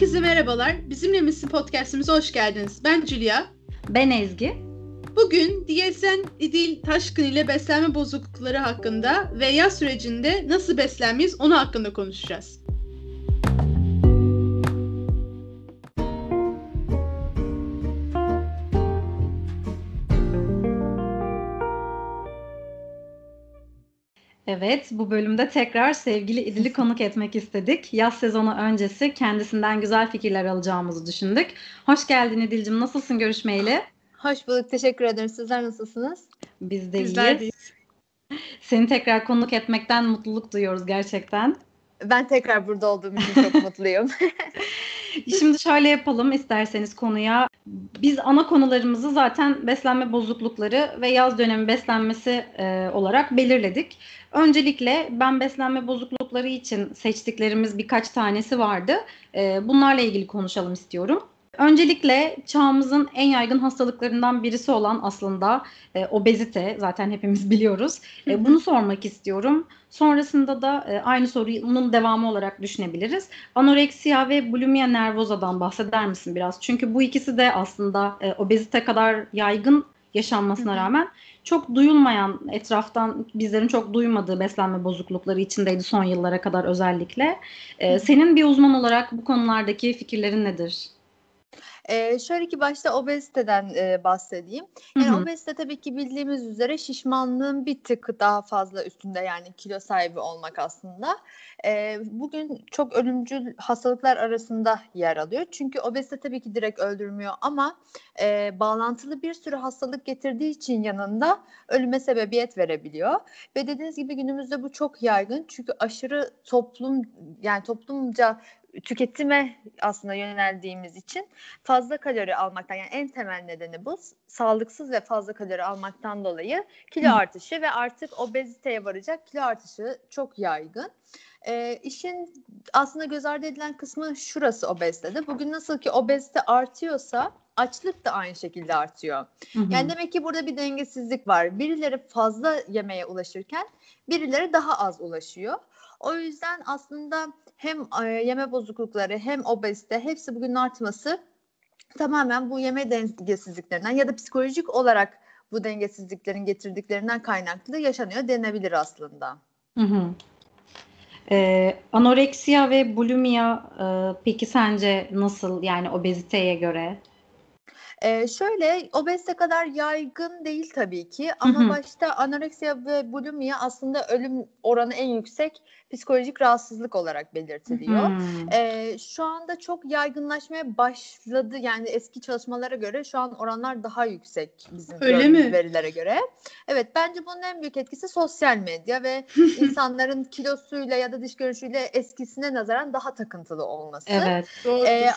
Herkese merhabalar. Bizimle misin podcastimize hoş geldiniz. Ben Julia. Ben Ezgi. Bugün DSM İdil Taşkın ile beslenme bozuklukları hakkında ve yaz sürecinde nasıl beslenmeyiz onu hakkında konuşacağız. Evet, bu bölümde tekrar sevgili İdil'i konuk etmek istedik. Yaz sezonu öncesi kendisinden güzel fikirler alacağımızı düşündük. Hoş geldin İdil'cim, nasılsın görüşmeyle? Hoş bulduk, teşekkür ederim. Sizler nasılsınız? Biz de Bizler iyiyiz. deyiz. Seni tekrar konuk etmekten mutluluk duyuyoruz gerçekten. Ben tekrar burada olduğum için çok mutluyum. Şimdi şöyle yapalım isterseniz konuya. Biz ana konularımızı zaten beslenme bozuklukları ve yaz dönemi beslenmesi e, olarak belirledik. Öncelikle ben beslenme bozuklukları için seçtiklerimiz birkaç tanesi vardı. E, bunlarla ilgili konuşalım istiyorum. Öncelikle çağımızın en yaygın hastalıklarından birisi olan aslında e, obezite zaten hepimiz biliyoruz. E, bunu sormak istiyorum. Sonrasında da e, aynı sorunun devamı olarak düşünebiliriz. Anoreksiya ve bulimia nervoza'dan bahseder misin biraz? Çünkü bu ikisi de aslında e, obezite kadar yaygın yaşanmasına rağmen çok duyulmayan, etraftan bizlerin çok duymadığı beslenme bozuklukları içindeydi son yıllara kadar özellikle. E, senin bir uzman olarak bu konulardaki fikirlerin nedir? Ee, şöyle ki başta obeziteden e, bahsedeyim. Yani obezite tabii ki bildiğimiz üzere şişmanlığın bir tık daha fazla üstünde yani kilo sahibi olmak aslında. Ee, bugün çok ölümcül hastalıklar arasında yer alıyor. Çünkü obezite tabii ki direkt öldürmüyor ama e, bağlantılı bir sürü hastalık getirdiği için yanında ölüme sebebiyet verebiliyor. Ve dediğiniz gibi günümüzde bu çok yaygın. Çünkü aşırı toplum yani toplumca tüketime aslında yöneldiğimiz için fazla kalori almaktan yani en temel nedeni bu sağlıksız ve fazla kalori almaktan dolayı kilo Hı. artışı ve artık obeziteye varacak kilo artışı çok yaygın. Ee, işin aslında göz ardı edilen kısmı şurası obezitede. Bugün nasıl ki obezite artıyorsa açlık da aynı şekilde artıyor. Hı hı. Yani demek ki burada bir dengesizlik var. Birileri fazla yemeğe ulaşırken birileri daha az ulaşıyor. O yüzden aslında hem e, yeme bozuklukları hem obezite hepsi bugün artması tamamen bu yeme dengesizliklerinden ya da psikolojik olarak bu dengesizliklerin getirdiklerinden kaynaklı yaşanıyor denebilir aslında. Hı hı. Ee, anoreksiya ve bulimia e, peki sence nasıl yani obeziteye göre? Ee, şöyle obezite kadar yaygın değil tabii ki ama hı. başta anoreksiya ve bulimia aslında ölüm oranı en yüksek psikolojik rahatsızlık olarak belirtiliyor. Ee, şu anda çok yaygınlaşmaya başladı. Yani eski çalışmalara göre şu an oranlar daha yüksek bizim Öyle mi? verilere göre. Evet bence bunun en büyük etkisi sosyal medya ve insanların kilosuyla ya da dış görünüşüyle eskisine nazaran daha takıntılı olması. Evet. Doğrudur. Ee,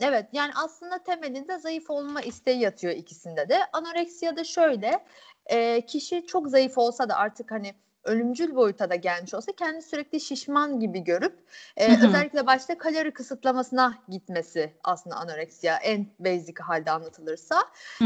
evet yani aslında temelinde zayıf olma isteği yatıyor ikisinde de. Anoreksiya da şöyle e, kişi çok zayıf olsa da artık hani ölümcül boyuta da gelmiş olsa kendi sürekli şişman gibi görüp e, özellikle başta kalori kısıtlamasına gitmesi aslında anoreksiya en basic halde anlatılırsa.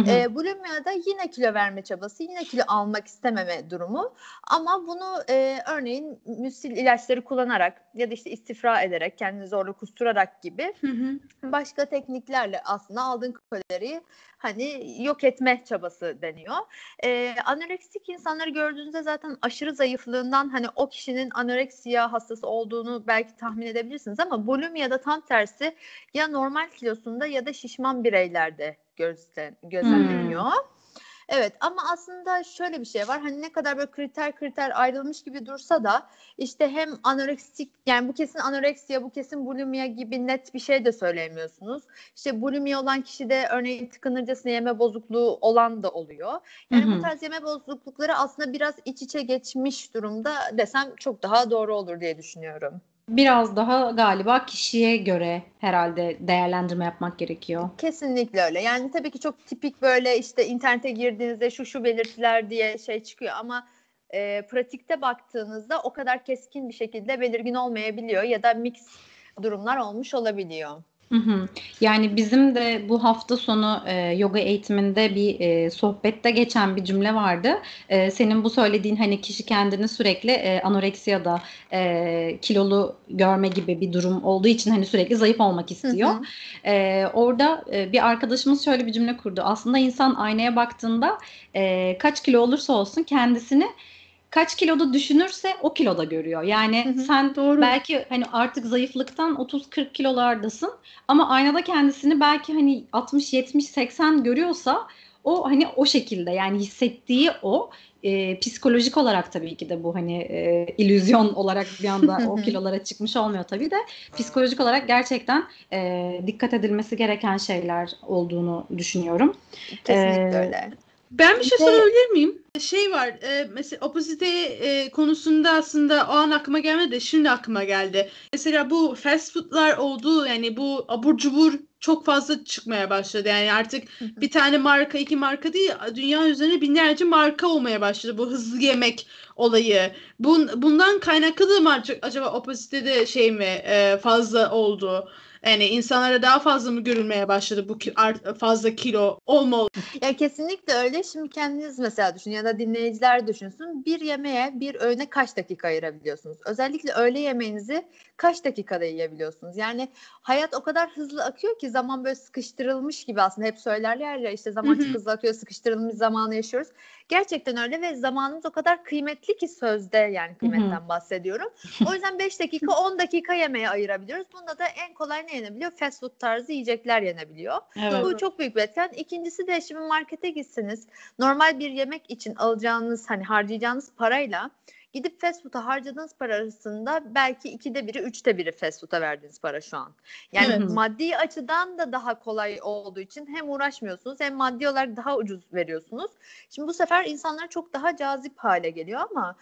E, bulimia'da yine kilo verme çabası, yine kilo almak istememe durumu ama bunu e, örneğin müsil ilaçları kullanarak ya da işte istifra ederek, kendini zorla kusturarak gibi Hı hı. başka tekniklerle aslında aldığın kaloriyi hani yok etme çabası deniyor. Ee, anoreksik insanları gördüğünüzde zaten aşırı zayıflığından hani o kişinin anoreksiya hastası olduğunu belki tahmin edebilirsiniz ama bulimia da tam tersi ya normal kilosunda ya da şişman bireylerde gözle, gözlemleniyor. Evet ama aslında şöyle bir şey var. Hani ne kadar böyle kriter kriter ayrılmış gibi dursa da işte hem anoreksik yani bu kesin anoreksiya bu kesin bulimia gibi net bir şey de söyleyemiyorsunuz. İşte bulimia olan kişide örneğin tıkınırcasına yeme bozukluğu olan da oluyor. Yani Hı hı. bu tarz yeme bozuklukları aslında biraz iç içe geçmiş durumda desem çok daha doğru olur diye düşünüyorum. Biraz daha galiba kişiye göre herhalde değerlendirme yapmak gerekiyor. Kesinlikle öyle. Yani tabii ki çok tipik böyle işte internete girdiğinizde şu şu belirtiler diye şey çıkıyor ama e, pratikte baktığınızda o kadar keskin bir şekilde belirgin olmayabiliyor ya da mix durumlar olmuş olabiliyor. Hı hı. Yani bizim de bu hafta sonu e, yoga eğitiminde bir e, sohbette geçen bir cümle vardı. E, senin bu söylediğin hani kişi kendini sürekli e, anoreksiyada e, kilolu görme gibi bir durum olduğu için hani sürekli zayıf olmak istiyor. Hı hı. E, orada e, bir arkadaşımız şöyle bir cümle kurdu. Aslında insan aynaya baktığında e, kaç kilo olursa olsun kendisini kaç kiloda düşünürse o kiloda görüyor. Yani hı hı, sen doğru. belki hani artık zayıflıktan 30-40 kilolardasın ama aynada kendisini belki hani 60 70 80 görüyorsa o hani o şekilde yani hissettiği o e, psikolojik olarak tabii ki de bu hani e, illüzyon olarak bir anda o kilolara çıkmış olmuyor tabii de psikolojik olarak gerçekten e, dikkat edilmesi gereken şeyler olduğunu düşünüyorum. Kesinlikle ee, öyle. Ben bir şey sorabilir miyim? Şey var e, mesela opozite e, konusunda aslında o an aklıma gelmedi de şimdi aklıma geldi. Mesela bu fast foodlar oldu yani bu abur cubur çok fazla çıkmaya başladı. Yani artık bir tane marka iki marka değil dünya üzerinde binlerce marka olmaya başladı bu hızlı yemek olayı. Bun, bundan kaynaklı mı acaba opozitede şey mi e, fazla oldu? Yani insanlara daha fazla mı görülmeye başladı bu fazla kilo olma? Ya kesinlikle öyle. Şimdi kendiniz mesela düşünün ya da dinleyiciler düşünsün. Bir yemeğe, bir öğüne kaç dakika ayırabiliyorsunuz? Özellikle öğle yemeğinizi kaç dakikada yiyebiliyorsunuz? Yani hayat o kadar hızlı akıyor ki zaman böyle sıkıştırılmış gibi aslında hep söylerler ya işte zaman çok hızlı akıyor sıkıştırılmış zamanı yaşıyoruz. Gerçekten öyle ve zamanımız o kadar kıymetli ki sözde yani kıymetten bahsediyorum. O yüzden 5 dakika 10 dakika yemeğe ayırabiliyoruz. Bunda da en kolay ne yenebiliyor? Fast food tarzı yiyecekler yenebiliyor. Evet. Bu çok büyük bir etken. İkincisi de şimdi markete gitsiniz. Normal bir yemek için alacağınız hani harcayacağınız parayla Gidip fast food'a harcadığınız para arasında belki ikide biri, üçte biri fast food'a verdiğiniz para şu an. Yani evet. maddi açıdan da daha kolay olduğu için hem uğraşmıyorsunuz hem maddi olarak daha ucuz veriyorsunuz. Şimdi bu sefer insanlar çok daha cazip hale geliyor ama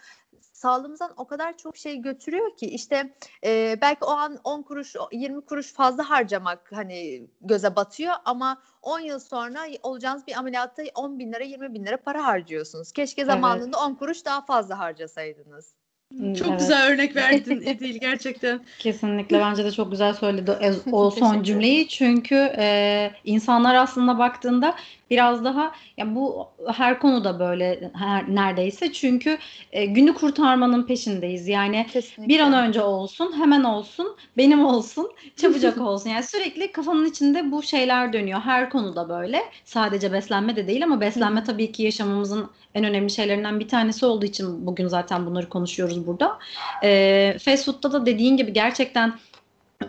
sağlığımızdan o kadar çok şey götürüyor ki işte e, belki o an 10 kuruş 20 kuruş fazla harcamak hani göze batıyor ama 10 yıl sonra olacağınız bir ameliyatta 10 bin lira 20 bin lira para harcıyorsunuz. Keşke zamanında evet. 10 kuruş daha fazla harcasaydınız. Çok evet. güzel örnek verdin Edil gerçekten. Kesinlikle bence de çok güzel söyledi o son cümleyi. çünkü e, insanlar aslında baktığında biraz daha ya bu her konuda böyle her, neredeyse. Çünkü e, günü kurtarmanın peşindeyiz. Yani Kesinlikle. bir an önce olsun hemen olsun benim olsun çabucak olsun. Yani sürekli kafanın içinde bu şeyler dönüyor. Her konuda böyle. Sadece beslenme de değil ama beslenme tabii ki yaşamımızın en önemli şeylerinden bir tanesi olduğu için bugün zaten bunları konuşuyoruz burada. E, fast food'da da dediğin gibi gerçekten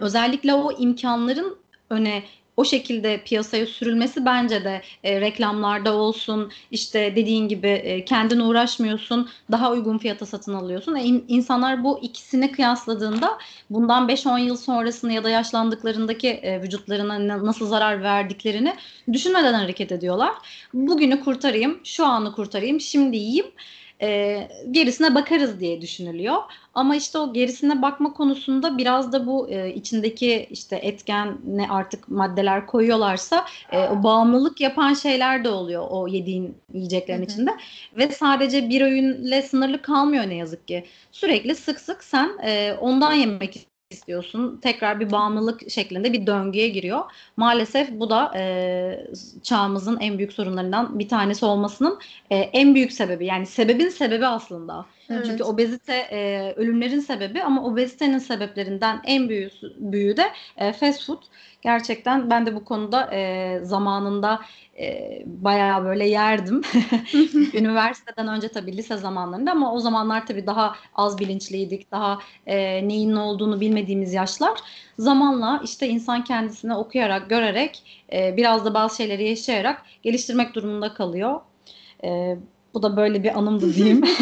özellikle o imkanların öne o şekilde piyasaya sürülmesi bence de e, reklamlarda olsun işte dediğin gibi e, kendin uğraşmıyorsun daha uygun fiyata satın alıyorsun. E, insanlar bu ikisini kıyasladığında bundan 5-10 yıl sonrasını ya da yaşlandıklarındaki e, vücutlarına nasıl zarar verdiklerini düşünmeden hareket ediyorlar. Bugünü kurtarayım, şu anı kurtarayım, şimdi yiyeyim e, gerisine bakarız diye düşünülüyor. Ama işte o gerisine bakma konusunda biraz da bu e, içindeki işte etken ne artık maddeler koyuyorlarsa e, o bağımlılık yapan şeyler de oluyor o yediğin yiyeceklerin Hı-hı. içinde. Ve sadece bir öğünle sınırlı kalmıyor ne yazık ki. Sürekli sık sık sen e, ondan yemek istiyorsun. Tekrar bir bağımlılık şeklinde bir döngüye giriyor. Maalesef bu da e, çağımızın en büyük sorunlarından bir tanesi olmasının e, en büyük sebebi. Yani sebebin sebebi aslında. Evet. Çünkü obezite e, ölümlerin sebebi ama obezitenin sebeplerinden en büyüğü, büyüğü de e, fast food. Gerçekten ben de bu konuda e, zamanında e, bayağı böyle yerdim. Üniversiteden önce tabii lise zamanlarında ama o zamanlar tabii daha az bilinçliydik. Daha e, neyin ne olduğunu bilmediğimiz yaşlar. Zamanla işte insan kendisine okuyarak, görerek, e, biraz da bazı şeyleri yaşayarak geliştirmek durumunda kalıyor. E, bu da böyle bir anımdı diyeyim.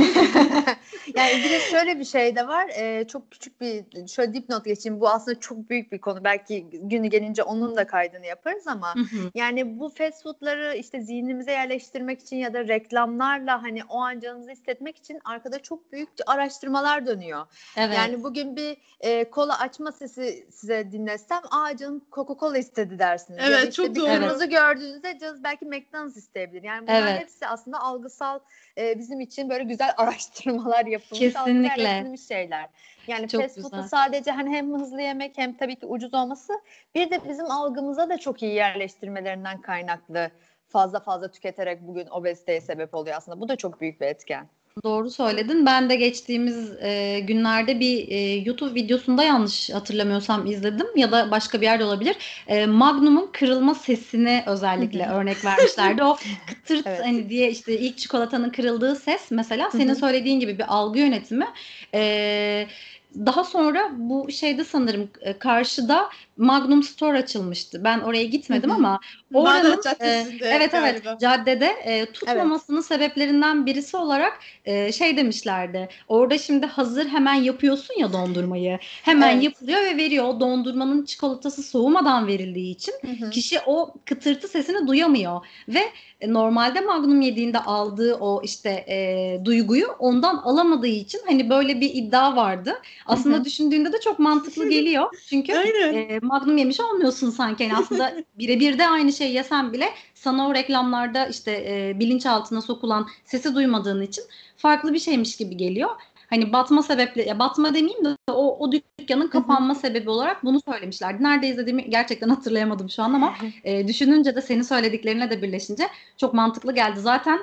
yani bir de şöyle bir şey de var. E, çok küçük bir şöyle dipnot geçeyim. Bu aslında çok büyük bir konu. Belki günü gelince onun da kaydını yaparız ama yani bu fast foodları işte zihnimize yerleştirmek için ya da reklamlarla hani o an canınızı hissetmek için arkada çok büyük araştırmalar dönüyor. Evet. Yani bugün bir e, kola açma sesi size dinlesem aa canım Coca-Cola istedi dersiniz. Evet ya işte çok bir doğru. kırmızı evet. gördüğünüzde canınız belki McDonald's isteyebilir. Yani bunlar evet. hepsi aslında algısal e, bizim için böyle güzel araştırmalar yapılmış. Kesinlikle. öğretilmiş şeyler. Yani Çok fast food'u sadece hani hem hızlı yemek hem tabii ki ucuz olması bir de bizim algımıza da çok iyi yerleştirmelerinden kaynaklı fazla fazla tüketerek bugün obeziteye sebep oluyor aslında. Bu da çok büyük bir etken. Doğru söyledin. Ben de geçtiğimiz e, günlerde bir e, YouTube videosunda yanlış hatırlamıyorsam izledim ya da başka bir yerde olabilir. E, Magnum'un kırılma sesini özellikle örnek vermişlerdi. O kıtırt Evet. hani diye işte ilk çikolatanın kırıldığı ses mesela senin söylediğin gibi bir algı yönetimi. E, daha sonra bu şeyde sanırım e, karşıda Magnum Store açılmıştı. Ben oraya gitmedim ama oranın e, evet evet galiba. caddede e, tutmamasının sebeplerinden birisi olarak e, şey demişlerdi. Orada şimdi hazır hemen yapıyorsun ya dondurmayı. Hemen Evet. yapılıyor ve veriyor. O dondurmanın çikolatası soğumadan verildiği için kişi o kıtırtı sesini duyamıyor ve e, normalde Magnum yediğinde aldığı o işte e, duyguyu ondan alamadığı için hani böyle bir iddia vardı. Aslında düşündüğünde de çok mantıklı geliyor. Çünkü e, Magnum yemiş olmuyorsun sanki. Yani aslında birebir de aynı şey yesen bile sana o reklamlarda işte e, bilinçaltına sokulan sesi duymadığın için farklı bir şeymiş gibi geliyor. Hani batma sebeple, ya batma demeyeyim de o, o dükkanın kapanma sebebi olarak bunu söylemişlerdi. Nerede izlediğimi gerçekten hatırlayamadım şu an ama e, düşününce de senin söylediklerine de birleşince çok mantıklı geldi. Zaten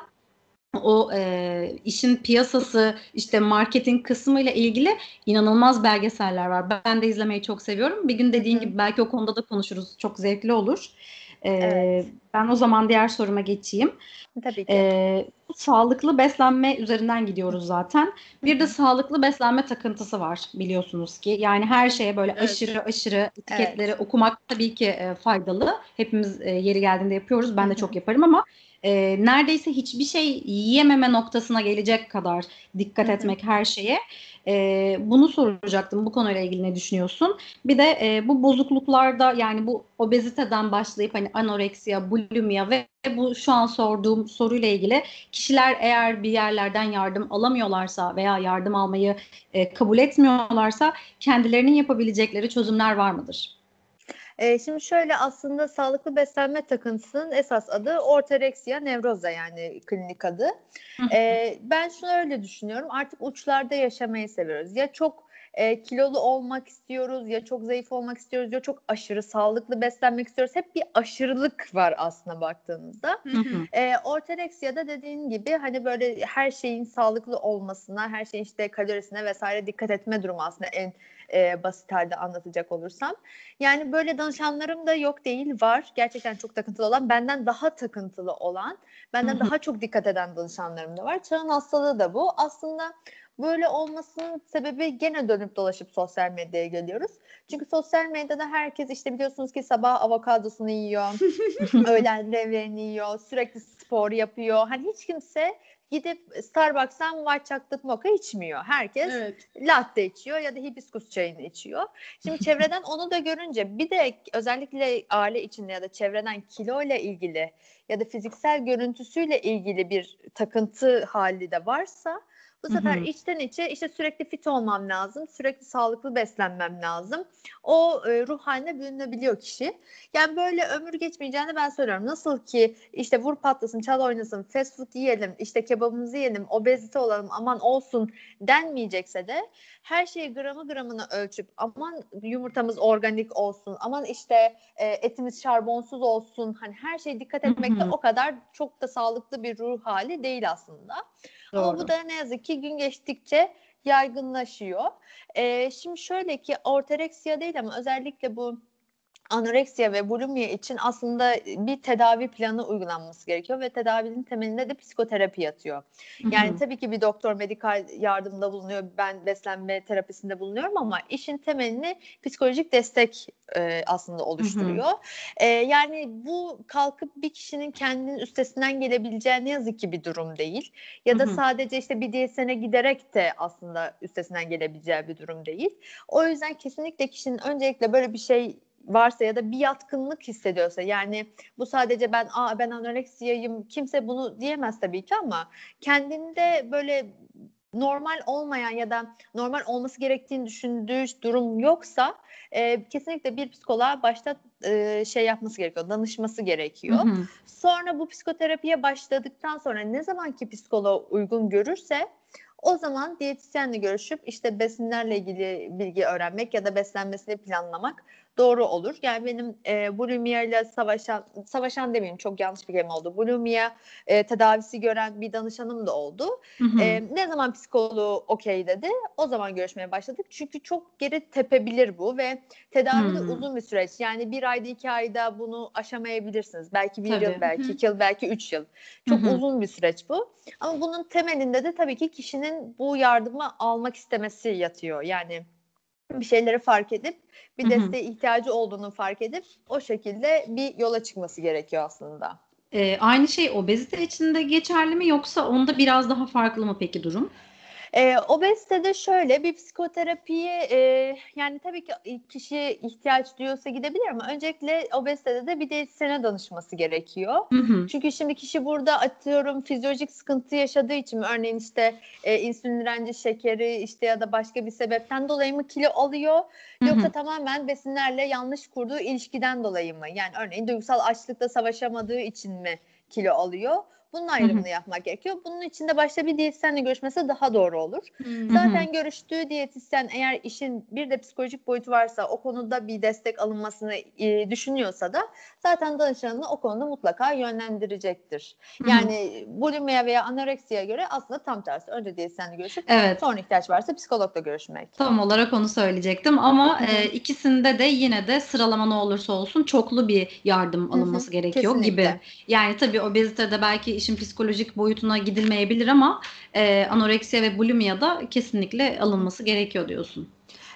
o e, işin piyasası işte marketing kısmıyla ilgili inanılmaz belgeseller var. Ben de izlemeyi çok seviyorum. Bir gün dediğin Hı gibi belki o konuda da konuşuruz. Çok zevkli olur. E, Evet. Ben o zaman diğer soruma geçeyim. Tabii ki. E, sağlıklı beslenme üzerinden gidiyoruz zaten. Bir de sağlıklı beslenme takıntısı var biliyorsunuz ki. Yani her şeye böyle Evet. aşırı aşırı etiketleri okumak tabii ki e, faydalı. Hepimiz e, yeri geldiğinde yapıyoruz. Ben de çok yaparım ama e, neredeyse hiçbir şey yiyememe noktasına gelecek kadar dikkat Hı hı. etmek her şeye. E, bunu soracaktım. Bu konuyla ilgili ne düşünüyorsun? Bir de e, bu bozukluklarda yani bu obeziteden başlayıp hani anoreksiya, bulimia ve bu şu an sorduğum soruyla ilgili kişiler eğer bir yerlerden yardım alamıyorlarsa veya yardım almayı e, kabul etmiyorlarsa kendilerinin yapabilecekleri çözümler var mıdır? Ee, şimdi şöyle aslında sağlıklı beslenme takıntısının esas adı ortoreksiya nevroza yani klinik adı. Ee, ben şunu öyle düşünüyorum artık uçlarda yaşamayı seviyoruz. Ya çok e, kilolu olmak istiyoruz ya çok zayıf olmak istiyoruz ya çok aşırı sağlıklı beslenmek istiyoruz. Hep bir aşırılık var aslında baktığınızda. Hı hı. E, ortoreksiyada dediğin gibi hani böyle her şeyin sağlıklı olmasına, her şeyin işte kalorisine vesaire dikkat etme durumu aslında en e, basit halde anlatacak olursam. Yani böyle danışanlarım da yok değil var. Gerçekten çok takıntılı olan, benden daha takıntılı olan, benden daha çok dikkat eden danışanlarım da var. Çağın hastalığı da bu. Aslında böyle olmasının sebebi gene dönüp dolaşıp sosyal medyaya geliyoruz. Çünkü sosyal medyada herkes işte biliyorsunuz ki sabah avokadosunu yiyor, öğlen revlerini yiyor, sürekli spor yapıyor. Hani hiç kimse gidip Starbucks'tan white chocolate mocha içmiyor. Herkes Evet. latte içiyor ya da hibiskus çayını içiyor. Şimdi çevreden onu da görünce bir de özellikle aile içinde ya da çevreden kilo ile ilgili ya da fiziksel görüntüsüyle ilgili bir takıntı hali de varsa bu Hı sefer hı. içten içe işte sürekli fit olmam lazım, sürekli sağlıklı beslenmem lazım. O e, ruh haline bürünebiliyor kişi. Yani böyle ömür geçmeyeceğini ben söylüyorum. Nasıl ki işte vur patlasın, çal oynasın, fast food yiyelim, işte kebabımızı yiyelim, obezite olalım, aman olsun denmeyecekse de her şeyi gramı gramına ölçüp aman yumurtamız organik olsun, aman işte e, etimiz şarbonsuz olsun. Hani her şeye dikkat etmek de Hı hı. o kadar çok da sağlıklı bir ruh hali değil aslında. Ama bu Doğru. da ne yazık ki gün geçtikçe yaygınlaşıyor. Ee, şimdi şöyle ki ortoreksiya değil ama özellikle bu anoreksiya ve bulimia için aslında bir tedavi planı uygulanması gerekiyor ve tedavinin temelinde de psikoterapi yatıyor. Yani Hı hı. tabii ki bir doktor medikal yardımda bulunuyor. Ben beslenme terapisinde bulunuyorum ama işin temelini psikolojik destek e, aslında oluşturuyor. E, yani bu kalkıp bir kişinin kendinin üstesinden gelebileceği ne yazık ki bir durum değil. Ya da Hı hı. sadece işte bir diyetisyene giderek de aslında üstesinden gelebileceği bir durum değil. O yüzden kesinlikle kişinin öncelikle böyle bir şey varsa ya da bir yatkınlık hissediyorsa yani bu sadece ben aa ben anoreksiyayım kimse bunu diyemez tabii ki ama kendinde böyle normal olmayan ya da normal olması gerektiğini düşündüğü durum yoksa e, kesinlikle bir psikoloğa başta e, şey yapması gerekiyor, danışması gerekiyor. Hı hı. Sonra bu psikoterapiye başladıktan sonra ne zamanki psikoloğa uygun görürse o zaman diyetisyenle görüşüp işte besinlerle ilgili bilgi öğrenmek ya da beslenmesini planlamak doğru olur. Yani benim e, bulimia ile savaşan, savaşan demeyeyim çok yanlış bir kelime oldu. Bulimia e, tedavisi gören bir danışanım da oldu. Hı hı. E, ne zaman psikoloğu okey dedi o zaman görüşmeye başladık. Çünkü çok geri tepebilir bu ve tedavi de Hmm. uzun bir süreç. Yani bir ayda iki ayda bunu aşamayabilirsiniz. Belki bir Tabii. yıl, belki Hı. iki yıl, belki üç yıl. Çok Hı hı. uzun bir süreç bu. Ama bunun temelinde de tabii ki kişinin bu yardımı almak istemesi yatıyor. Yani bir şeyleri fark edip bir desteğe ihtiyacı olduğunu fark edip o şekilde bir yola çıkması gerekiyor aslında. Ee, aynı şey obezite için de geçerli mi yoksa onda biraz daha farklı mı peki durum? Ee, obezitede şöyle bir psikoterapiye e, yani tabii ki kişi ihtiyaç duyuyorsa gidebilir ama öncelikle obezitede de bir diyetisyene danışması gerekiyor. Hı hı. Çünkü şimdi kişi burada atıyorum fizyolojik sıkıntı yaşadığı için örneğin işte e, insülin direnci, şekeri işte ya da başka bir sebepten dolayı mı kilo alıyor Hı yoksa hı. tamamen besinlerle yanlış kurduğu ilişkiden dolayı mı? Yani örneğin duygusal açlıkla savaşamadığı için mi kilo alıyor? Bunun ayrımını yapmak gerekiyor. Bunun için de başta bir diyetisyenle görüşmesi daha doğru olur. Zaten görüştüğü diyetisyen eğer işin bir de psikolojik boyutu varsa o konuda bir destek alınmasını e, düşünüyorsa da zaten danışanını o konuda mutlaka yönlendirecektir. Yani bulimia veya anoreksiye göre aslında tam tersi. Önce diyetisyenle görüşüp Evet. sonra ihtiyaç varsa psikologla görüşmek. Tam olarak onu söyleyecektim ama e, ikisinde de yine de sıralama ne olursa olsun çoklu bir yardım alınması gerekiyor kesinlikle. gibi. Yani tabii obezitede belki işin psikolojik boyutuna gidilmeyebilir ama e, anoreksiya ve bulimiyada kesinlikle alınması gerekiyor diyorsun.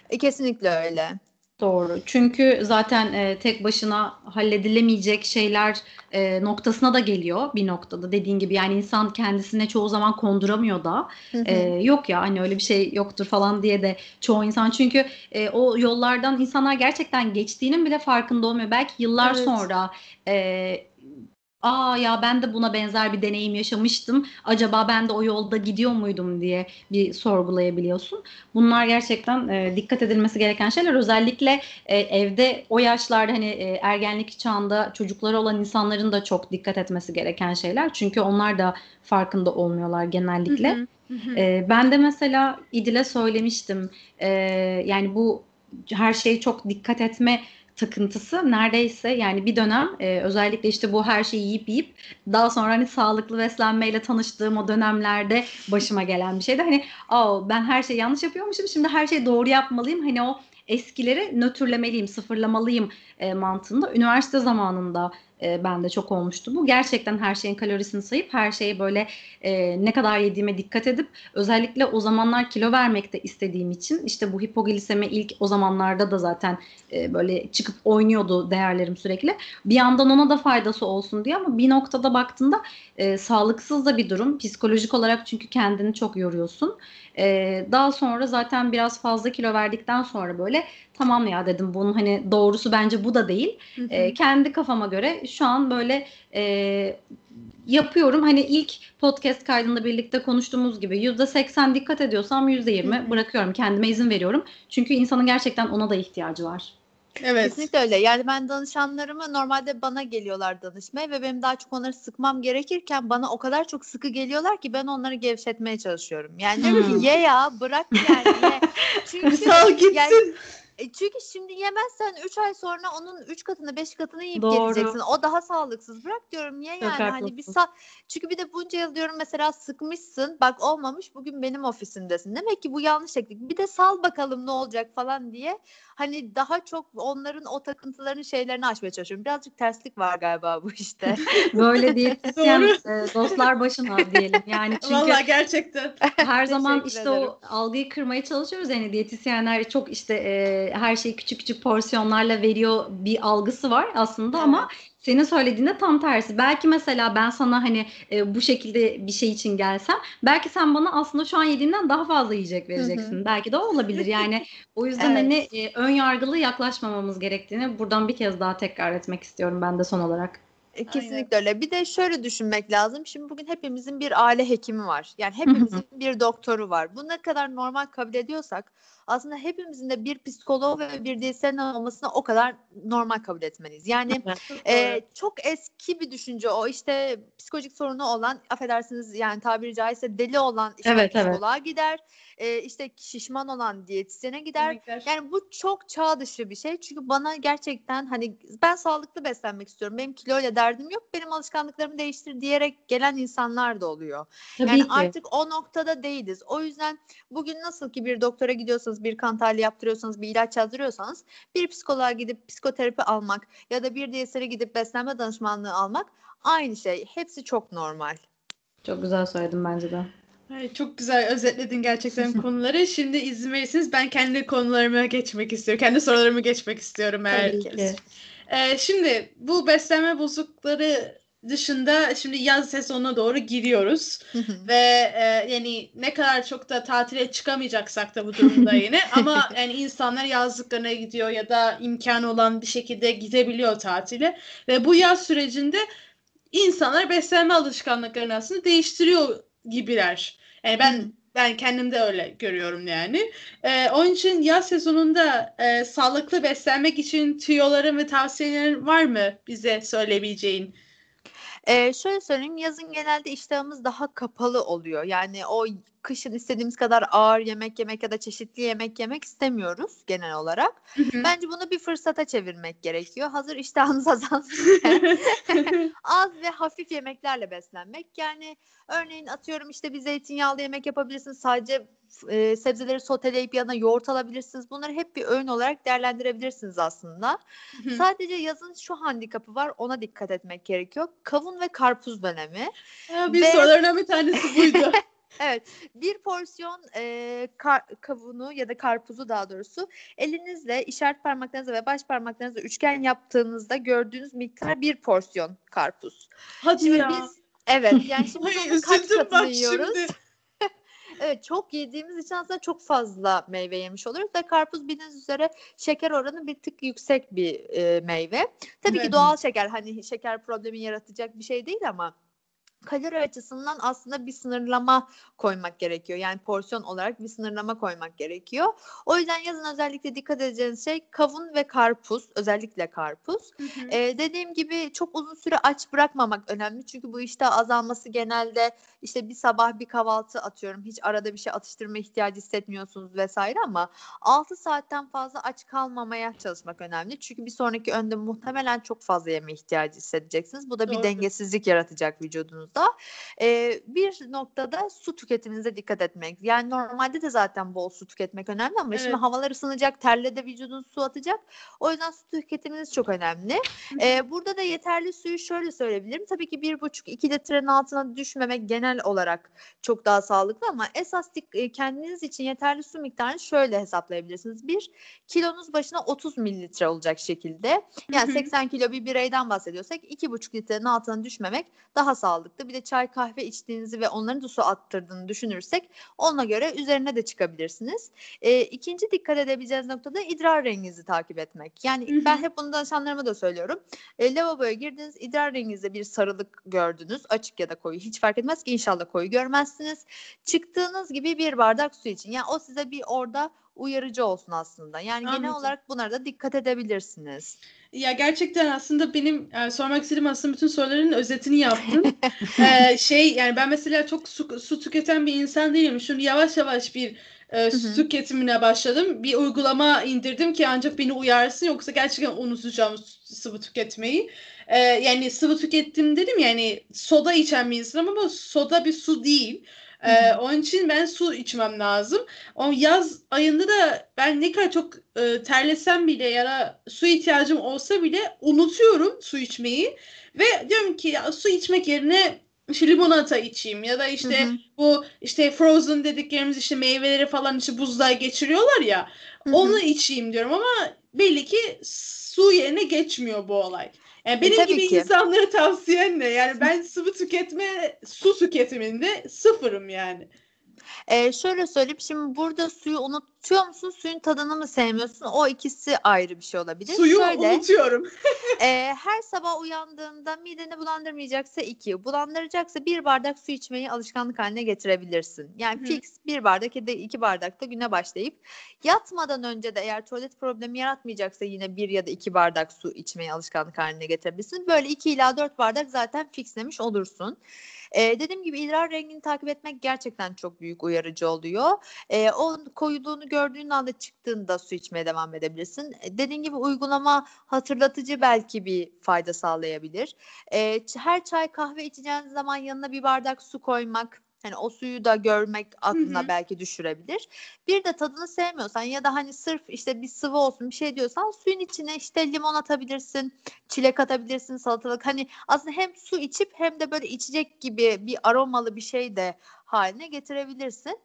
E, kesinlikle öyle. Doğru. Çünkü zaten e, tek başına halledilemeyecek şeyler e, noktasına da geliyor bir noktada. Dediğin gibi yani insan kendisine çoğu zaman konduramıyor da. Hı hı. E, yok ya hani öyle bir şey yoktur falan diye de çoğu insan çünkü e, o yollardan insanlar gerçekten geçtiğinin bile farkında olmuyor. Belki yıllar Evet. sonra e, aa ya ben de buna benzer bir deneyim yaşamıştım. Acaba ben de o yolda gidiyor muydum diye bir sorgulayabiliyorsun. Bunlar gerçekten e, dikkat edilmesi gereken şeyler. Özellikle e, evde o yaşlarda hani e, ergenlik çağında çocukları olan insanların da çok dikkat etmesi gereken şeyler. Çünkü onlar da farkında olmuyorlar genellikle. Hı hı. Ee, ben de mesela İdil'e söylemiştim. Ee, yani bu her şeye çok dikkat etme takıntısı neredeyse yani bir dönem e, özellikle işte bu her şeyi yiyip yiyip daha sonra hani sağlıklı beslenmeyle tanıştığım o dönemlerde başıma gelen bir şeydi. Hani Aa, ben her şeyi yanlış yapıyormuşum şimdi her şeyi doğru yapmalıyım. Hani o eskileri nötrlemeliyim, sıfırlamalıyım e, mantığında. Üniversite zamanında e, bende çok olmuştu bu. Gerçekten her şeyin kalorisini sayıp her şeye böyle e, ne kadar yediğime dikkat edip özellikle o zamanlar kilo vermek de istediğim için işte bu hipoglisemi ilk o zamanlarda da zaten e, böyle çıkıp oynuyordu değerlerim sürekli. Bir yandan ona da faydası olsun diye ama bir noktada baktığında e, sağlıksız da bir durum. Psikolojik olarak çünkü kendini çok yoruyorsun. E, daha sonra zaten biraz fazla kilo verdikten sonra böyle tamam ya dedim bunun hani doğrusu bence bu da değil. Hı hı. E, kendi kafama göre şu an böyle e, yapıyorum. Hani ilk podcast kaydında birlikte konuştuğumuz gibi %80 dikkat ediyorsam %20 Hı hı. bırakıyorum. Kendime izin veriyorum. Çünkü insanın gerçekten ona da ihtiyacı var. Evet. Kesinlikle öyle. Yani ben danışanlarımı normalde bana geliyorlar danışmaya ve benim daha çok onları sıkmam gerekirken bana o kadar çok sıkı geliyorlar ki ben onları gevşetmeye çalışıyorum. Yani diyorum Hmm. ki ye ya bırak yani ye. Çünkü Sal gitsin. yani- E, çünkü şimdi yemezsen 3 ay sonra onun 3 katını 5 katını yiyip Doğru. geleceksin. O daha sağlıksız. Bırak diyorum ye Çok yani hani bir haklısın. sağ çünkü bir de bunca yıl diyorum mesela sıkmışsın. Bak olmamış bugün benim ofisimdesin. Demek ki bu yanlış teknik. Bir de sal bakalım ne olacak falan diye. Hani daha çok onların o takıntılarını şeylerini aşmaya çalışıyorum. Birazcık terslik var galiba bu işte. Böyle diyetisyen e, dostlar başına diyelim. Yani çünkü Vallahi gerçekten. her zaman işte ederim. o algıyı kırmaya çalışıyoruz. Yani diyetisyenler çok işte e, her şeyi küçük küçük porsiyonlarla veriyor bir algısı var aslında ama senin söylediğinde tam tersi. Belki mesela ben sana hani e, bu şekilde bir şey için gelsem belki sen bana aslında şu an yediğimden daha fazla yiyecek vereceksin. Belki de o olabilir. Yani o yüzden Evet. hani e, ön yargılı yaklaşmamamız gerektiğini buradan bir kez daha tekrar etmek istiyorum ben de son olarak. E, Kesinlikle öyle. Bir de şöyle düşünmek lazım. Şimdi bugün hepimizin bir aile hekimi var. Yani hepimizin bir doktoru var. Bu ne kadar normal kabul ediyorsak aslında hepimizin de bir psikolog ve bir diyetisyen olmasını o kadar normal kabul etmeliyiz. Yani e, çok eski bir düşünce o. İşte psikolojik sorunu olan affedersiniz yani tabiri caizse deli olan işte Evet, evet. psikoloğa gider. E, işte şişman olan diyetisyene gider. Yani bu çok çağ dışı bir şey. Çünkü bana gerçekten hani ben sağlıklı beslenmek istiyorum. Benim kiloyla derdim yok. Benim alışkanlıklarımı değiştir diyerek gelen insanlar da oluyor. Tabii yani ki. artık o noktada değiliz. O yüzden bugün nasıl ki bir doktora gidiyorsanız, bir kan tahlili yaptırıyorsanız, bir ilaç yazdırıyorsanız bir psikoloğa gidip psikoterapi almak ya da bir diyetisyene gidip beslenme danışmanlığı almak aynı şey. Hepsi çok normal. Çok güzel söyledin bence de. Ay, çok güzel özetledin gerçekten konuları. Şimdi izin verirseniz ben kendi konularıma geçmek istiyorum. Kendi sorularımı geçmek istiyorum eğer. Tabii ki. Ee, şimdi bu beslenme bozuklukları dışında şimdi yaz sezonuna doğru giriyoruz ve e, yani ne kadar çok da tatile çıkamayacaksak da bu durumda yine ama yani insanlar yazlıklarına gidiyor ya da imkanı olan bir şekilde gidebiliyor tatile ve bu yaz sürecinde insanlar beslenme alışkanlıklarını aslında değiştiriyor gibiler. Yani ben. Ben kendimde öyle görüyorum yani. Ee, onun için yaz sezonunda e, sağlıklı beslenmek için tüyoların ve tavsiyelerin var mı bize söyleyebileceğin? Ee, şöyle söyleyeyim yazın genelde iştahımız daha kapalı oluyor. Yani o kışın istediğimiz kadar ağır yemek yemek ya da çeşitli yemek yemek istemiyoruz genel olarak. Bence bunu bir fırsata çevirmek gerekiyor. Hazır iştahınız azalmışken az ve hafif yemeklerle beslenmek. Yani örneğin atıyorum işte bir zeytinyağlı yemek yapabilirsiniz. Sadece e, sebzeleri soteleyip yanına yoğurt alabilirsiniz. Bunları hep bir öğün olarak değerlendirebilirsiniz aslında. Sadece yazın şu handikapı var. Ona dikkat etmek gerekiyor. Kavun ve karpuz dönemi. Ya, bir Ve- sorularından bir tanesi buydu. Evet, bir porsiyon e, kar- kavunu ya da karpuzu daha doğrusu elinizle işaret parmaklarınızla ve baş parmaklarınızla üçgen yaptığınızda gördüğünüz miktar bir porsiyon karpuz. Hadi Şimdi ya. biz evet yani şimdi Ay, onun kaç katını yiyoruz? şimdi. Evet çok yediğimiz için aslında çok fazla meyve yemiş oluyoruz ve karpuz bildiğiniz üzere şeker oranı bir tık yüksek bir e, meyve. Tabii Evet. ki doğal şeker hani şeker problemi yaratacak bir şey değil ama kalori açısından aslında bir sınırlama koymak gerekiyor. Yani porsiyon olarak bir sınırlama koymak gerekiyor. O yüzden yazın özellikle dikkat edeceğiniz şey kavun ve karpuz, özellikle karpuz. Ee, dediğim gibi çok uzun süre aç bırakmamak önemli. Çünkü bu işte azalması genelde işte bir sabah bir kahvaltı atıyorum. Hiç arada bir şey atıştırma ihtiyacı hissetmiyorsunuz vesaire ama 6 saatten fazla aç kalmamaya çalışmak önemli. Çünkü bir sonraki önde muhtemelen çok fazla yeme ihtiyacı hissedeceksiniz. Bu da bir Doğru. dengesizlik yaratacak vücudunuzda. Ee, bir noktada su tüketiminize dikkat etmek. Yani normalde de zaten bol su tüketmek önemli ama şimdi Evet. havalar ısınacak, terle de vücudun su atacak. O yüzden su tüketiminiz çok önemli. Ee, burada da yeterli suyu şöyle söyleyebilirim. Tabii ki bir buçuk iki litrenin altına düşmemek genel olarak çok daha sağlıklı ama esas e, kendiniz için yeterli su miktarını şöyle hesaplayabilirsiniz. Bir kilonuz başına 30 mililitre olacak şekilde. Yani Hı hı. 80 kilo bir bireyden bahsediyorsak iki buçuk litrenin altına düşmemek daha sağlıklı. Bir de çay kahve içtiğinizi ve onların da su attırdığını düşünürsek ona göre üzerine de çıkabilirsiniz. E, ikinci dikkat edebileceğiniz nokta da idrar renginizi takip etmek. Yani Hı hı. ben hep bunu danışanlarıma da söylüyorum. E, lavaboya girdiniz idrar renginizde bir sarılık gördünüz. Açık ya da koyu hiç fark etmez ki inşallah koyu görmezsiniz. Çıktığınız gibi bir bardak su için. Yani o size bir orada uyarıcı olsun aslında. Yani genel Anladım. olarak bunlara da dikkat edebilirsiniz. Ya gerçekten aslında benim e, sormak istediğim aslında bütün soruların özetini yaptın. Ee, şey yani ben mesela çok su, su tüketen bir insan değilim. Şimdi yavaş yavaş bir e, su tüketimine başladım. Bir uygulama indirdim ki ancak beni uyarsın yoksa gerçekten unutacağım sıvı tüketmeyi. Ee, yani sıvı tükettim dedim yani soda içen bir insanım ama soda bir su değil. Ee, onun için ben su içmem lazım. O yaz ayında da ben ne kadar çok e, terlesem bile ya da su ihtiyacım olsa bile unutuyorum su içmeyi ve diyorum ki ya, su içmek yerine işte limonata içeyim ya da işte Hı hı. bu işte frozen dediklerimiz işte meyveleri falan işte buzluğa geçiriyorlar ya Hı hı. onu içeyim diyorum ama belli ki su yerine geçmiyor bu olay. Yani benim tabii gibi ki. insanlara tavsiyen ne? Yani ben sıvı tüketme, su tüketiminde sıfırım yani. Ee, şöyle söyleyeyim şimdi burada suyu unut unutuyor musun? Suyun tadını mı sevmiyorsun? O ikisi ayrı bir şey olabilir. Suyu Şöyle, unutuyorum. e, her sabah uyandığında mideni bulandırmayacaksa iki, bulandıracaksa bir bardak su içmeyi alışkanlık haline getirebilirsin. Yani Hı. fix bir bardak ya da iki bardakta güne başlayıp yatmadan önce de eğer tuvalet problemi yaratmayacaksa yine bir ya da iki bardak su içmeyi alışkanlık haline getirebilirsin. Böyle iki ila dört bardak zaten fixlemiş olursun. Ee, dediğim gibi idrar rengini takip etmek gerçekten çok büyük uyarıcı oluyor. Ee, o koyuluğunu gördüğün anda çıktığında su içmeye devam edebilirsin. Ee, dediğim gibi uygulama hatırlatıcı belki bir fayda sağlayabilir. Ç- her çay kahve içeceğin zaman yanına bir bardak su koymak Hani o suyu da görmek aklına hı. belki düşürebilir. Bir de tadını sevmiyorsan ya da hani sırf işte bir sıvı olsun bir şey diyorsan suyun içine işte limon atabilirsin, çilek atabilirsin, salatalık. Hani aslında hem su içip hem de böyle içecek gibi bir aromalı bir şey de haline getirebilirsin.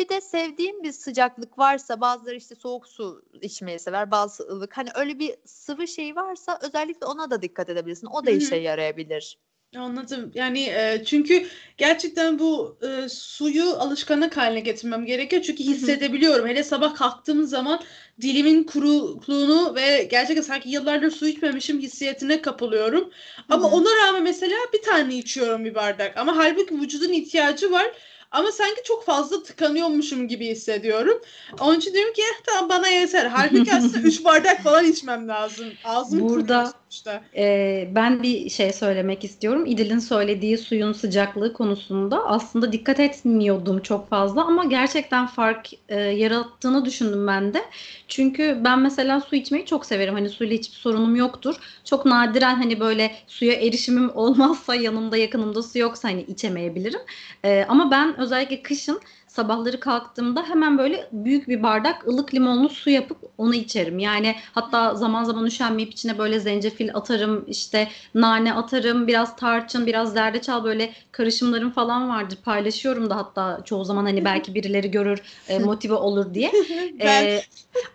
Bir de sevdiğin bir sıcaklık varsa bazıları işte soğuk su içmeyi sever, bazısı ılık. Hani öyle bir sıvı şey varsa özellikle ona da dikkat edebilirsin. O da Hı hı. işe yarayabilir. Anladım. Yani e, çünkü gerçekten bu e, suyu alışkanlık haline getirmem gerekiyor. Çünkü hissedebiliyorum. Hele sabah kalktığım zaman dilimin kuruluğunu ve gerçekten sanki yıllardır su içmemişim hissiyatine kapılıyorum. Ama Hı hı. ona rağmen mesela bir tane içiyorum bir bardak. Ama halbuki vücudun ihtiyacı var. Ama sanki çok fazla tıkanıyormuşum gibi hissediyorum. Onun için diyorum ki eh, tamam bana yeter. Halbuki aslında 3 bardak falan içmem lazım. Ağzım Burada- kuruyor sonuçta. Ee, ben bir şey söylemek istiyorum. İdil'in söylediği suyun sıcaklığı konusunda aslında dikkat etmiyordum çok fazla ama gerçekten fark e, yarattığını düşündüm ben de. Çünkü ben mesela su içmeyi çok severim. Hani suyla hiçbir sorunum yoktur. Çok nadiren hani böyle suya erişimim olmazsa yanımda yakınımda su yoksa hani içemeyebilirim. Ee, ama ben özellikle kışın sabahları kalktığımda hemen böyle büyük bir bardak ılık limonlu su yapıp onu içerim. Yani hatta zaman zaman üşenmeyip içine böyle zencefil atarım, işte nane atarım, biraz tarçın, biraz zerdeçal böyle karışımlarım falan vardır. Paylaşıyorum da hatta çoğu zaman hani belki birileri görür, e, motive olur diye. Ee,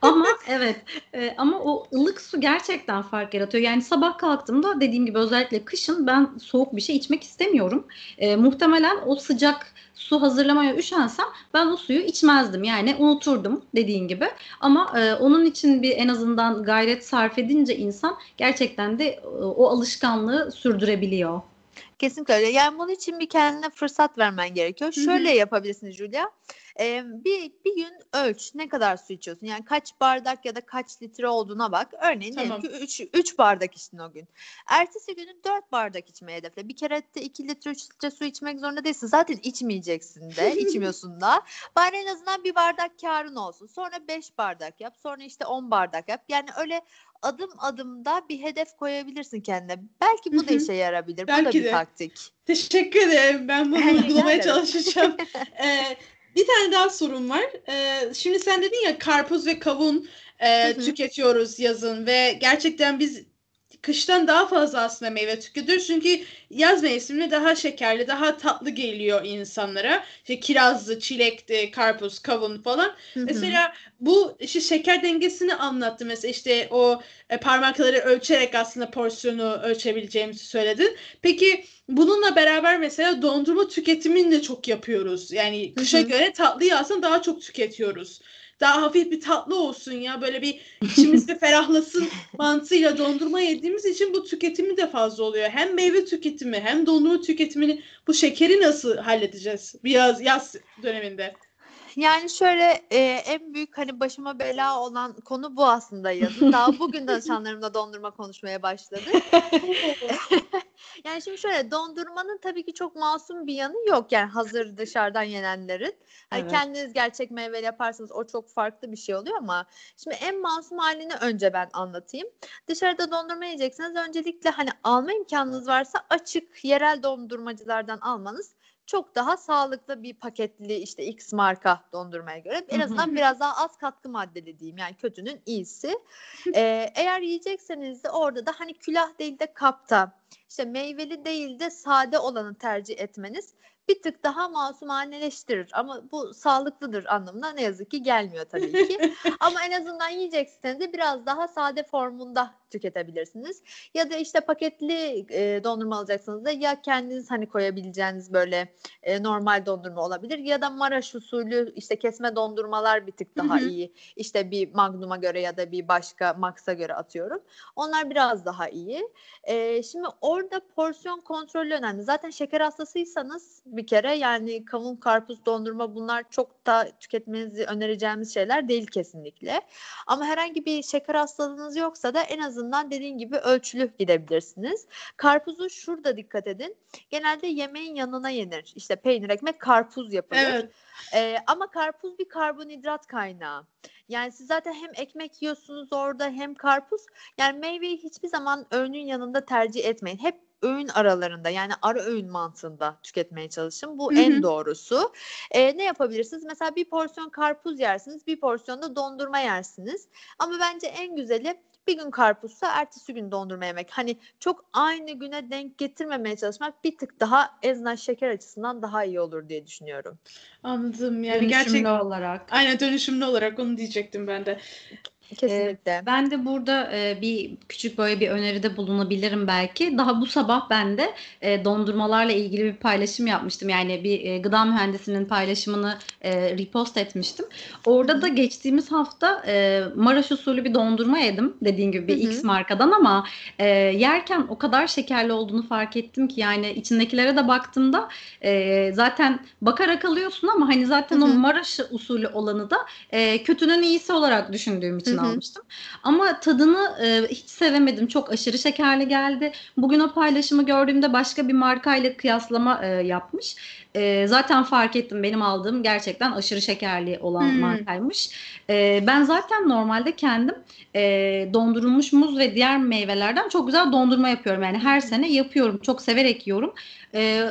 ama evet e, ama o ılık su gerçekten fark yaratıyor. Yani sabah kalktığımda dediğim gibi özellikle kışın ben soğuk bir şey içmek istemiyorum. E, muhtemelen o sıcak su hazırlamaya üşensem ben o suyu içmezdim. Yani unuturdum dediğin gibi. Ama e, onun için bir en azından gayret sarf edince insan gerçekten de e, o alışkanlığı sürdürebiliyor. Kesinlikle öyle. Yani bunun için bir kendine fırsat vermen gerekiyor. Şöyle yapabilirsin Julia. Ee, bir, bir gün ölç ne kadar su içiyorsun. Yani kaç bardak ya da kaç litre olduğuna bak. Örneğin Tamam. diyelim ki 3 bardak içtin o gün. Ertesi günü 4 bardak içmeye hedefle. Bir kere de 2 litre 3 litre su içmek zorunda değilsin. Zaten içmeyeceksin de içmiyorsun da. Bari en azından bir bardak karın olsun. Sonra 5 bardak yap. Sonra işte 10 bardak yap. Yani öyle adım adımda bir hedef koyabilirsin kendine. Belki bu da işe yarabilir. bu da Belki bir de. taktik. Teşekkür ederim. Ben bunu uygulamaya çalışacağım. Ee, bir tane daha sorum var. Ee, şimdi sen dedin ya karpuz ve kavun e, tüketiyoruz yazın ve gerçekten biz kıştan daha fazla aslında meyve tüketiyoruz. Çünkü yaz mevsiminde daha şekerli, daha tatlı geliyor insanlara. İşte kirazlı, çilekli, karpuz, kavun falan. Hı hı. Mesela bu işte şeker dengesini anlattı. Mesela işte o e, parmakları ölçerek aslında porsiyonu ölçebileceğimizi söyledin. Peki bununla beraber mesela dondurma tüketimini de çok yapıyoruz. Yani kışa hı. göre tatlıyı aslında daha çok tüketiyoruz. Daha hafif bir tatlı olsun ya böyle bir içimiz bir ferahlasın mantığıyla dondurma yediğimiz için bu tüketimi de fazla oluyor. Hem meyve tüketimi hem dondurma tüketimini bu şekeri nasıl halledeceğiz bir yaz, yaz döneminde? Yani şöyle e, en büyük hani başıma bela olan konu bu aslında yazın. Daha bugün danışanlarımla dondurma konuşmaya başladık. Yani şimdi şöyle dondurmanın tabii ki çok masum bir yanı yok. Yani hazır dışarıdan yenenlerin. Hani Evet. kendiniz gerçek meyveyle yaparsanız o çok farklı bir şey oluyor ama şimdi en masum halini önce ben anlatayım. Dışarıda dondurma yiyecekseniz öncelikle hani alma imkanınız varsa açık yerel dondurmacılardan almanız çok daha sağlıklı bir paketli işte X marka dondurmaya göre en azından biraz daha az katkı maddeli diyeyim yani kötünün iyisi. Ee, eğer yiyecekseniz de orada da hani külah değil de kapta işte meyveli değil de sade olanı tercih etmeniz bir tık daha masumaneleştirir. Ama bu sağlıklıdır anlamına ne yazık ki gelmiyor tabii ki. Ama en azından yiyecekseniz de biraz daha sade formunda tüketebilirsiniz. Ya da işte paketli e, dondurma alacaksınız da ya kendiniz hani koyabileceğiniz böyle e, normal dondurma olabilir ya da Maraş usulü işte kesme dondurmalar bir tık daha Hı hı. iyi. İşte bir Magnum'a göre ya da bir başka Max'a göre atıyorum. Onlar biraz daha iyi. E, şimdi orada porsiyon kontrolü önemli. Zaten şeker hastasıysanız bir kere yani kavun, karpuz, dondurma bunlar çok da tüketmenizi önereceğimiz şeyler değil kesinlikle. Ama herhangi bir şeker hastalığınız yoksa da en azından dediğin gibi ölçülü gidebilirsiniz. Karpuzu şurada dikkat edin. Genelde yemeğin yanına yenir. İşte peynir, ekmek, karpuz yapılır. Evet. Ee, ama karpuz bir karbonhidrat kaynağı. Yani siz zaten hem ekmek yiyorsunuz orada hem karpuz. Yani meyveyi hiçbir zaman öğünün yanında tercih etmeyin. Hep öğün aralarında yani ara öğün mantığında tüketmeye çalışın. Bu Hı hı. en doğrusu. Ee, ne yapabilirsiniz? Mesela bir porsiyon karpuz yersiniz, bir porsiyon da dondurma yersiniz. Ama bence en güzeli bir gün karpuzsa ertesi gün dondurma yemek. Hani çok aynı güne denk getirmemeye çalışmak bir tık daha ezna şeker açısından daha iyi olur diye düşünüyorum. Anladım. Yani Dönüşümlü gerçek olarak. Aynen dönüşümlü olarak onu diyecektim ben de. Kesinlikle. Ben de burada e, bir küçük böyle bir öneride bulunabilirim belki. Daha bu sabah ben de e, dondurmalarla ilgili bir paylaşım yapmıştım. Yani bir e, gıda mühendisinin paylaşımını e, repost etmiştim. Orada da geçtiğimiz hafta e, Maraş usulü bir dondurma yedim. Dediğin gibi bir. X markadan ama e, yerken o kadar şekerli olduğunu fark ettim ki yani içindekilere de baktığımda e, zaten bakarak alıyorsun ama hani zaten Hı o. Maraş usulü olanı da e, kötünün iyisi olarak düşündüğüm için Hı hı. almıştım. Ama tadını e, hiç sevemedim. Çok aşırı şekerli geldi. Bugün o paylaşımı gördüğümde başka bir markayla kıyaslama e, yapmış. E, zaten fark ettim benim aldığım gerçekten aşırı şekerli olan Hmm. markaymış. E, ben zaten normalde kendim e, dondurulmuş muz ve diğer meyvelerden çok güzel dondurma yapıyorum. Yani her sene yapıyorum. Çok severek yiyorum. E,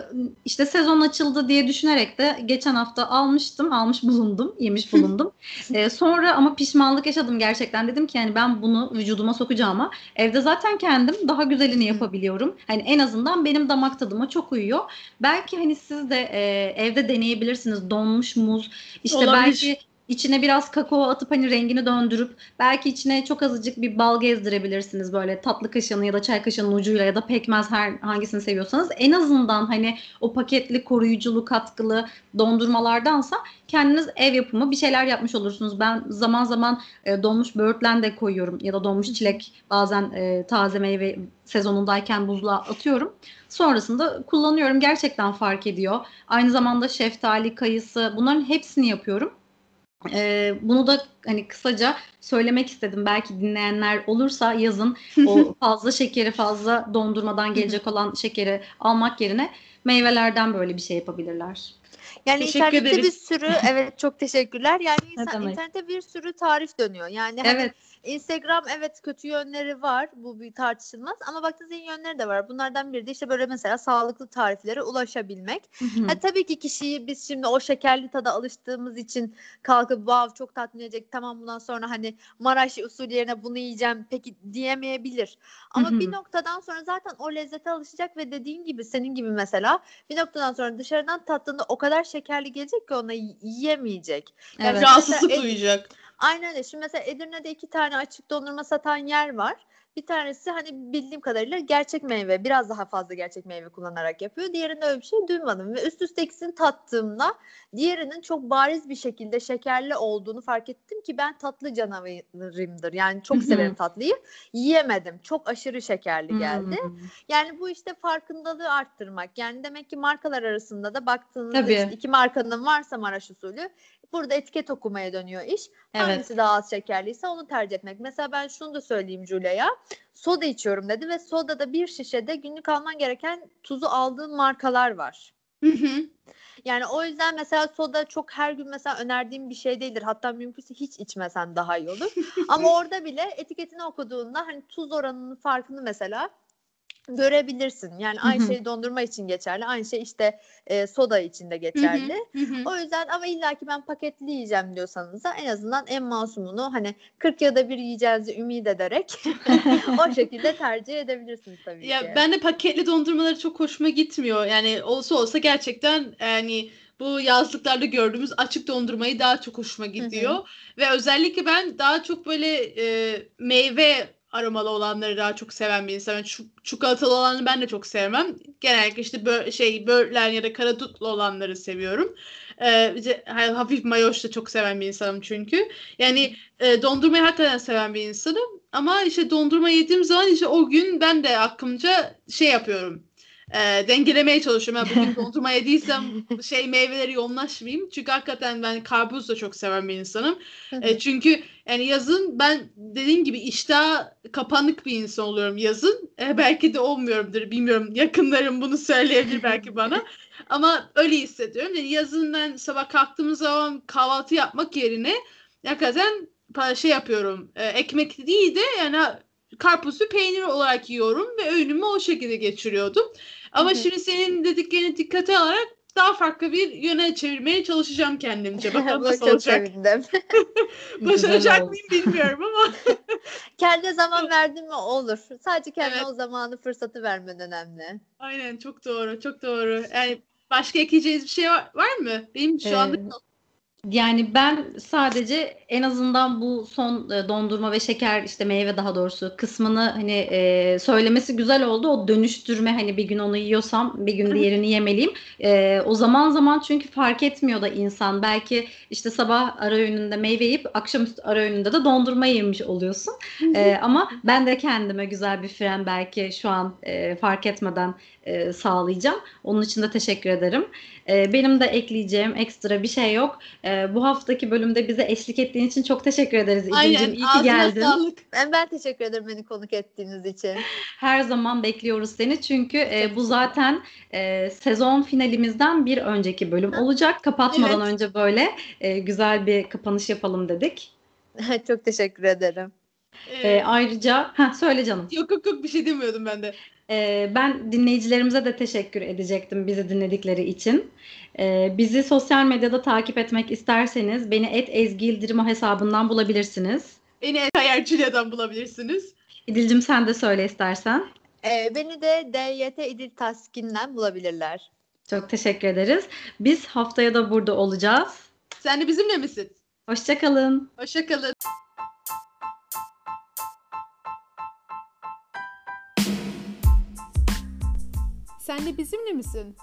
işte sezon açıldı diye düşünerek de geçen hafta almıştım. Almış bulundum. Yemiş bulundum. E, sonra ama pişmanlık yaşadım gerçekten. Dedim ki yani ben bunu vücuduma sokacağıma evde zaten kendim daha güzelini yapabiliyorum. Hani en azından benim damak tadıma çok uyuyor. Belki hani siz de e, evde deneyebilirsiniz. Donmuş muz. İşte Olabilir. belki içine biraz kakao atıp hani rengini döndürüp belki içine çok azıcık bir bal gezdirebilirsiniz böyle tatlı kaşığının ya da çay kaşığının ucuyla ya da pekmez her hangisini seviyorsanız en azından hani o paketli koruyuculu katkılı dondurmalardansa kendiniz ev yapımı bir şeyler yapmış olursunuz. Ben zaman zaman e, donmuş böğürtlen de koyuyorum ya da donmuş çilek bazen e, taze meyve sezonundayken buzluğa atıyorum. Sonrasında kullanıyorum. Gerçekten fark ediyor. Aynı zamanda şeftali, kayısı bunların hepsini yapıyorum. Ee, bunu da hani kısaca söylemek istedim. Belki dinleyenler olursa yazın o fazla şekeri fazla dondurmadan gelecek olan şekeri almak yerine meyvelerden böyle bir şey yapabilirler. Yani Teşekkür internette bir ederiz. sürü evet çok teşekkürler. Yani insan, internette bir sürü tarif dönüyor. Yani hani Evet. Instagram evet kötü yönleri var. Bu bir tartışılmaz ama baktığınız iyi yönleri de var. Bunlardan biri de işte böyle mesela sağlıklı tariflere ulaşabilmek. Hı tabii ki kişiyi biz şimdi o şekerli tada alıştığımız için kalkıp wow çok tatmin edecek tamam bundan sonra hani Maraş usulü yerine bunu yiyeceğim peki diyemeyebilir. Ama Hı hı. bir noktadan sonra zaten o lezzete alışacak ve dediğin gibi senin gibi mesela bir noktadan sonra dışarıdan tattığında o kadar şekerli gelecek ki ona yiyemeyecek. Yani Evet. Rahatsızlık duyacak. Aynen öyle. Şimdi mesela Edirne'de iki tane açık dondurma satan yer var. Bir tanesi hani bildiğim kadarıyla gerçek meyve, biraz daha fazla gerçek meyve kullanarak yapıyor. Diğerinde öyle bir şey duymadım ve üst üste ikisini tattığımda diğerinin çok bariz bir şekilde şekerli olduğunu fark ettim ki ben tatlı canavarımdır. Yani çok severim tatlıyı. Yiyemedim. Çok aşırı şekerli geldi. Hmm. Yani bu işte farkındalığı arttırmak. Yani demek ki markalar arasında da baktığınızda işte iki markanın varsa Maraş usulü burada etiket okumaya dönüyor iş. Evet. Hangisi daha az şekerliyse onu tercih etmek. Mesela ben şunu da söyleyeyim Julia'ya. Soda içiyorum dedi ve sodada bir şişede günlük alman gereken tuzu aldığın markalar var. Hı hı. Yani o yüzden mesela soda çok her gün mesela önerdiğim bir şey değildir. Hatta mümkünse hiç içmesen daha iyi olur. Ama orada bile etiketini okuduğunda hani tuz oranının farkını mesela görebilirsin. Yani aynı Hı hı. şey dondurma için geçerli. Aynı şey işte e, soda için de geçerli. Hı hı. O yüzden ama illaki ben paketli yiyeceğim diyorsanız da en azından en masumunu hani 40 yılda bir yiyeceğinizi ümit ederek o şekilde tercih edebilirsiniz tabii Ya ki. ben de paketli dondurmaları çok hoşuma gitmiyor. Yani olsa olsa gerçekten yani bu yazlıklarda gördüğümüz açık dondurmayı daha çok hoşuma gidiyor. Ve özellikle ben daha çok böyle e, meyve aromalı olanları daha çok seven bir insanım. Çu- çikolatalı olanı ben de çok sevmem. Genellikle işte bö- şey böğürtlen ya da karadutlu olanları seviyorum. Ee, hafif mayoş da çok seven bir insanım çünkü. Yani e, dondurmayı hakikaten seven bir insanım. Ama işte dondurma yediğim zaman işte o gün ben de aklımca şey yapıyorum. E, dengelemeye çalışıyorum. Yani bugün dondurma yediysem şey meyveleri yoğunlaşmayayım. Çünkü hakikaten ben karpuz da çok seven bir insanım. E, çünkü yani yazın ben dediğim gibi iştah kapanık bir insan oluyorum yazın. E, belki de olmuyorumdur bilmiyorum. Yakınlarım bunu söyleyebilir belki bana. Ama öyle hissediyorum. Yani yazın ben sabah kalktığım zaman kahvaltı yapmak yerine hakikaten şey yapıyorum. E, ekmek değil de yani karpuzlu peynir olarak yiyorum ve öğünümü o şekilde geçiriyordum. Ama şimdi senin dediklerini dikkate alarak daha farklı bir yöne çevirmeye çalışacağım kendimce. Bakalım nasıl olacak. Başaracak mıyım bilmiyorum ama. Kendine zaman verdin mi olur. Sadece kendine Evet. o zamanı fırsatı vermen önemli. Aynen çok doğru, çok doğru. Yani başka ekleyeceğiniz bir şey var, var mı? Benim şu anda Ee, Yani ben sadece en azından bu son e, dondurma ve şeker işte meyve daha doğrusu kısmını hani e, söylemesi güzel oldu. O dönüştürme hani bir gün onu yiyorsam bir gün diğerini yemeliyim. E, o zaman zaman çünkü fark etmiyor da insan. Belki işte sabah ara öğününde meyve yiyip akşamüstü ara öğününde de dondurma yemiş oluyorsun. E, ama ben de kendime güzel bir fren belki şu an e, fark etmeden e, sağlayacağım. Onun için de teşekkür ederim. E, benim de ekleyeceğim ekstra bir şey yok. Ee, bu haftaki bölümde bize eşlik ettiğin için çok teşekkür ederiz İdil'cim. İyi ki geldin. sağlık. Ben, ben teşekkür ederim beni konuk ettiğiniz için. Her zaman bekliyoruz seni çünkü e, bu zaten e, sezon finalimizden bir önceki bölüm olacak. Kapatmadan Evet. önce böyle e, güzel bir kapanış yapalım dedik. çok teşekkür ederim. Ee, E, ayrıca, ha söyle canım. yok yok yok bir şey demiyordum ben de. E, ben dinleyicilerimize de teşekkür edecektim bizi dinledikleri için. E, bizi sosyal medyada takip etmek isterseniz beni @ezgiyildirim hesabından bulabilirsiniz. Beni Kayar Julia'dan bulabilirsiniz. İdil'cim sen de söyle istersen. Ee, beni de DYT İdil Taskin'den bulabilirler. Çok teşekkür ederiz. Biz haftaya da burada olacağız. Sen de bizimle misin? Hoşçakalın. Hoşça kalın. Sen de bizimle misin?